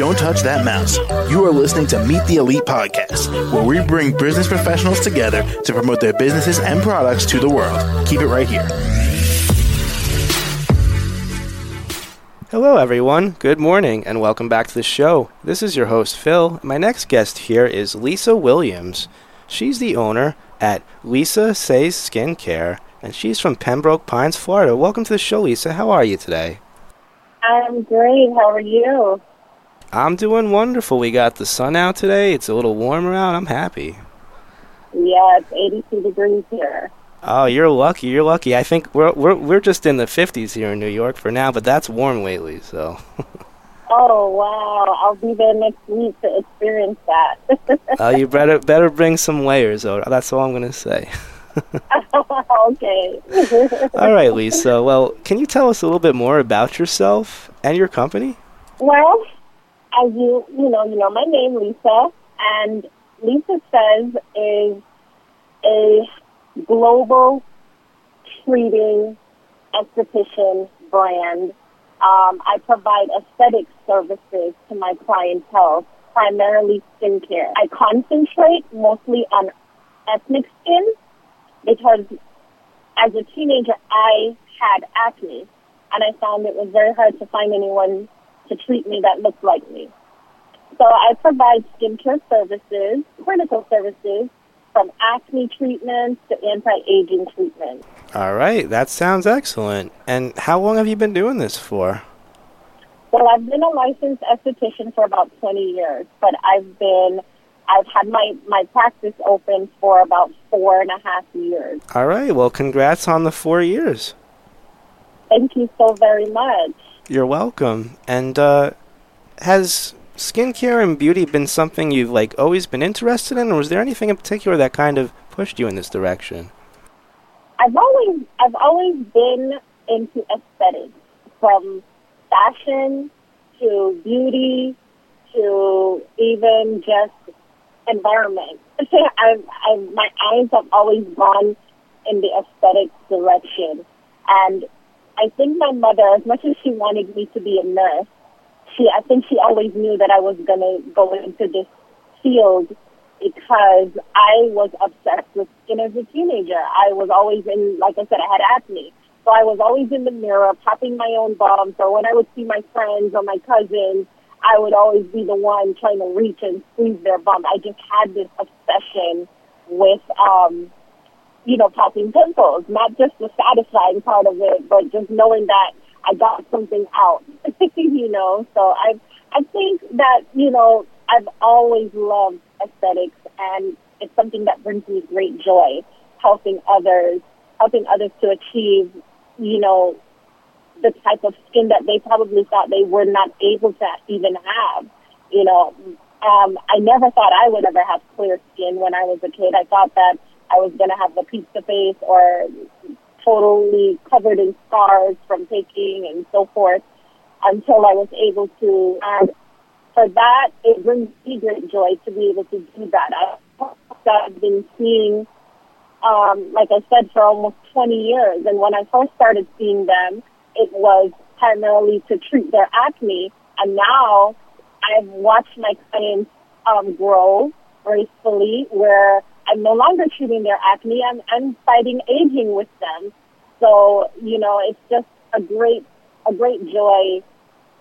Don't touch that mouse. You are listening to Meet the Elite podcast, where we bring business professionals together to promote their businesses and products to the world. Keep it right here. Hello, everyone. Good morning, and welcome back to the show. This is your host, Phil. My next guest here is Lisa Williams. She's the owner at Lisa Says Skincare, and she's from Pembroke Pines, Florida. Welcome to the show, Lisa. How are you today? I'm great. How are you? I'm doing wonderful. We got the sun out today. It's a little warmer out. I'm happy. Yeah, it's 82 degrees here. Oh, you're lucky. You're lucky. I think we're we're we're just in the 50s here in New York for now, but that's warm lately. So. oh wow! I'll be there next week to experience that. uh, you better better bring some layers. Though. That's all I'm gonna say. okay. all right, Lisa. Well, can you tell us a little bit more about yourself and your company? Well, as you you know, you know my name, Lisa, and Lisa says is a global treating esthetician brand. Um, I provide aesthetic services to my clientele, primarily skincare. I concentrate mostly on ethnic skin because as a teenager I had acne and I found it was very hard to find anyone to treat me that looks like me. So I provide skincare services, clinical services from acne treatments to anti-aging treatments. All right, that sounds excellent. And how long have you been doing this for? Well, I've been a licensed esthetician for about 20 years, but I've been I've had my, my practice open for about four and a half years. All right. Well, congrats on the four years. Thank you so very much. You're welcome. And uh, has skincare and beauty been something you've like always been interested in, or was there anything in particular that kind of pushed you in this direction? I've always I've always been into aesthetics, from fashion to beauty to even just environment. I've, I've my eyes have always gone in the aesthetic direction, and I think my mother, as much as she wanted me to be a nurse, she I think she always knew that I was gonna go into this field because I was obsessed with skin as a teenager. I was always in like I said, I had acne. So I was always in the mirror popping my own bumps or when I would see my friends or my cousins, I would always be the one trying to reach and squeeze their bump. I just had this obsession with um you know, popping pimples, not just the satisfying part of it, but just knowing that I got something out, you know. So I I think that you know I've always loved aesthetics, and it's something that brings me great joy, helping others, helping others to achieve, you know, the type of skin that they probably thought they were not able to even have. You know, um, I never thought I would ever have clear skin when I was a kid. I thought that I was going to have the pizza face or totally covered in scars from taking and so forth until I was able to. And for that, it brings me great joy to be able to do that. I've been seeing, um, like I said, for almost 20 years. And when I first started seeing them, it was primarily to treat their acne. And now I've watched my clients um, grow gracefully where I'm no longer treating their acne. I'm, I'm fighting aging with them. So, you know, it's just a great, a great joy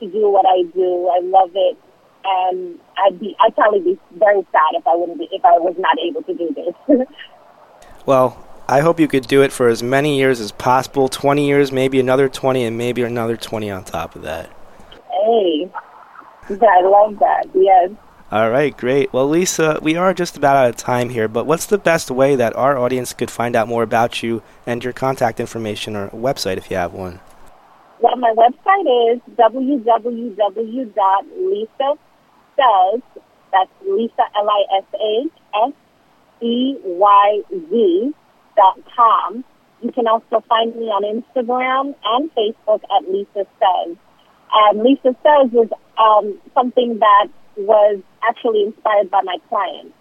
to do what I do. I love it. And I'd be, I'd probably be very sad if I wouldn't be, if I was not able to do this. well, I hope you could do it for as many years as possible 20 years, maybe another 20, and maybe another 20 on top of that. Hey, I love that. Yes. All right, great. Well, Lisa, we are just about out of time here, but what's the best way that our audience could find out more about you and your contact information or website if you have one? Well, my website is www.lisaseyz, that's Lisa, L-I-S-A-S-E-Y-Z dot com. You can also find me on Instagram and Facebook at Lisa Says. Um, Lisa Says is um, something that was actually inspired by my clients.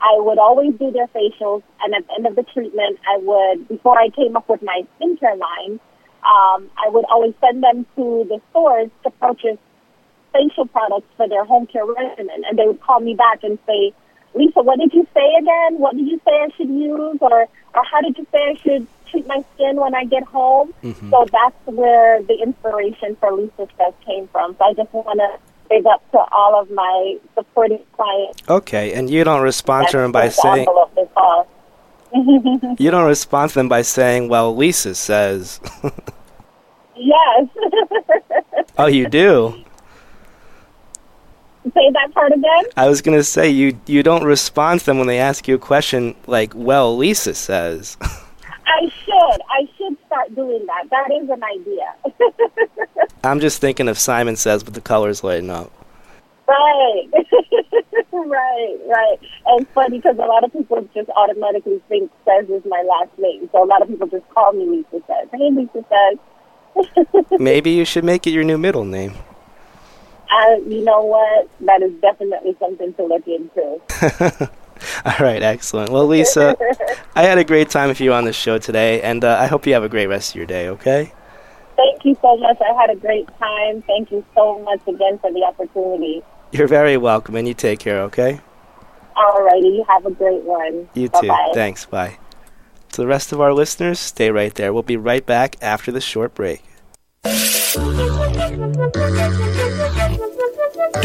I would always do their facials, and at the end of the treatment, I would, before I came up with my skincare line, um, I would always send them to the stores to purchase facial products for their home care regimen, and they would call me back and say, Lisa, what did you say again? What did you say I should use? Or, or how did you say I should treat my skin when I get home? Mm-hmm. So that's where the inspiration for Lisa's Says came from. So I just want to big up to all of my supporting clients. Okay, and you don't respond to them by the saying is you don't respond to them by saying, "Well, Lisa says." Yes. oh, you do. Say that part again. I was gonna say you you don't respond to them when they ask you a question like, "Well, Lisa says." I should. I should start doing that. That is an idea. I'm just thinking of Simon Says with the colors lighting up. right. right, right. And it's funny because a lot of people just automatically think Says is my last name. So a lot of people just call me Lisa Says. Hey, Lisa Says. Maybe you should make it your new middle name. Uh, you know what? That is definitely something to look into. All right, excellent. Well, Lisa, I had a great time with you on the show today, and uh, I hope you have a great rest of your day. Okay. Thank you so much. I had a great time. Thank you so much again for the opportunity. You're very welcome, and you take care. Okay. Alrighty, you have a great one. You too. Bye-bye. Thanks. Bye. To the rest of our listeners, stay right there. We'll be right back after the short break.